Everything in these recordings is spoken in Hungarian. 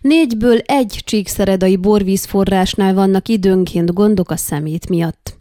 Négyből egy csíkszeredai borvízforrásnál vannak időnként gondok a szemét miatt.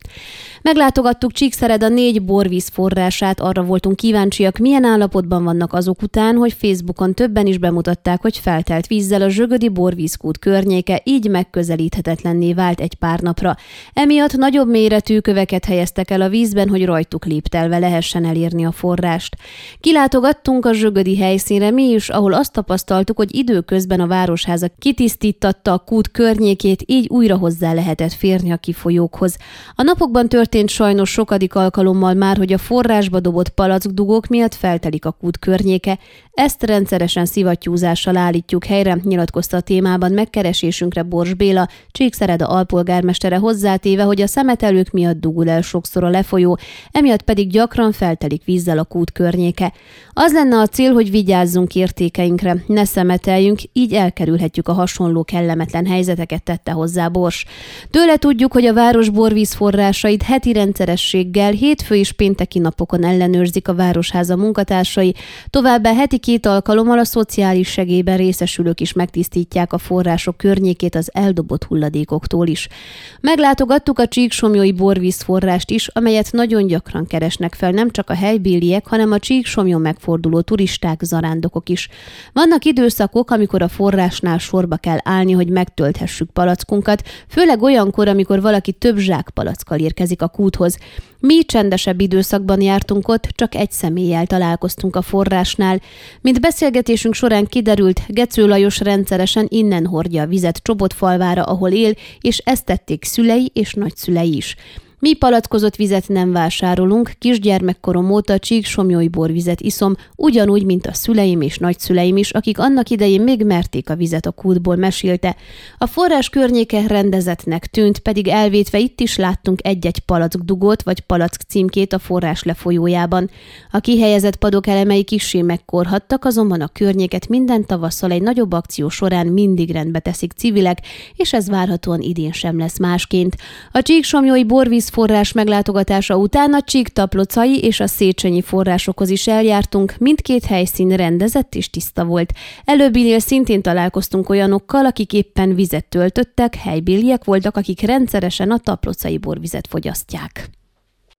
Meglátogattuk Csíkszered a négy borvíz forrását, arra voltunk kíváncsiak, milyen állapotban vannak azok után, hogy Facebookon többen is bemutatták, hogy feltelt vízzel a zsögödi borvízkút környéke így megközelíthetetlenné vált egy pár napra. Emiatt nagyobb méretű köveket helyeztek el a vízben, hogy rajtuk léptelve lehessen elérni a forrást. Kilátogattunk a zsögödi helyszínre mi is, ahol azt tapasztaltuk, hogy időközben a városháza kitisztítatta a kút környékét, így újra hozzá lehetett férni a kifolyókhoz. A napokban történt sajnos sokadik alkalommal már, hogy a forrásba dobott palackdugók miatt feltelik a kút környéke, ezt rendszeresen szivattyúzással állítjuk helyre, nyilatkozta a témában megkeresésünkre Bors Béla, Csíkszereda alpolgármestere hozzátéve, hogy a szemetelők miatt dugul el sokszor a lefolyó, emiatt pedig gyakran feltelik vízzel a kút környéke. Az lenne a cél, hogy vigyázzunk értékeinkre, ne szemeteljünk, így elkerülhetjük a hasonló kellemetlen helyzeteket, tette hozzá Bors. Tőle tudjuk, hogy a város borvíz forrásait heti rendszerességgel hétfő és pénteki napokon ellenőrzik a Városháza munkatársai, továbbá heti két alkalommal a szociális segélyben részesülők is megtisztítják a források környékét az eldobott hulladékoktól is. Meglátogattuk a Csíksomjói borvízforrást is, amelyet nagyon gyakran keresnek fel nem csak a helybéliek, hanem a Csíksomjon megforduló turisták, zarándokok is. Vannak időszakok, amikor a forrásnál sorba kell állni, hogy megtölthessük palackunkat, főleg olyankor, amikor valaki több zsák palackkal érkezik a kúthoz. Mi csendesebb időszakban jártunk ott, csak egy személlyel találkoztunk a forrásnál. Mint beszélgetésünk során kiderült, Gecő Lajos rendszeresen innen hordja a vizet Csobotfalvára, ahol él, és ezt tették szülei és nagyszülei is. Mi palackozott vizet nem vásárolunk, kisgyermekkorom óta csík somjói borvizet iszom, ugyanúgy, mint a szüleim és nagyszüleim is, akik annak idején még merték a vizet a kútból, mesélte. A forrás környéke rendezetnek tűnt, pedig elvétve itt is láttunk egy-egy palack dugót vagy palack címkét a forrás lefolyójában. A kihelyezett padok elemei kissé megkorhattak, azonban a környéket minden tavasszal egy nagyobb akció során mindig rendbe teszik civilek, és ez várhatóan idén sem lesz másként. A csíksomjói borvíz vízforrás meglátogatása után a Csíktaplocai és a Széchenyi forrásokhoz is eljártunk, mindkét helyszín rendezett és tiszta volt. Előbbinél szintén találkoztunk olyanokkal, akik éppen vizet töltöttek, helybéliek voltak, akik rendszeresen a taplocai borvizet fogyasztják.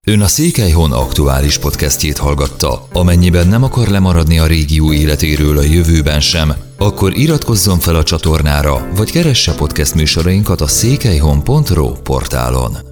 Ön a Székelyhon aktuális podcastjét hallgatta. Amennyiben nem akar lemaradni a régió életéről a jövőben sem, akkor iratkozzon fel a csatornára, vagy keresse podcast műsorainkat a székelyhon.pro portálon.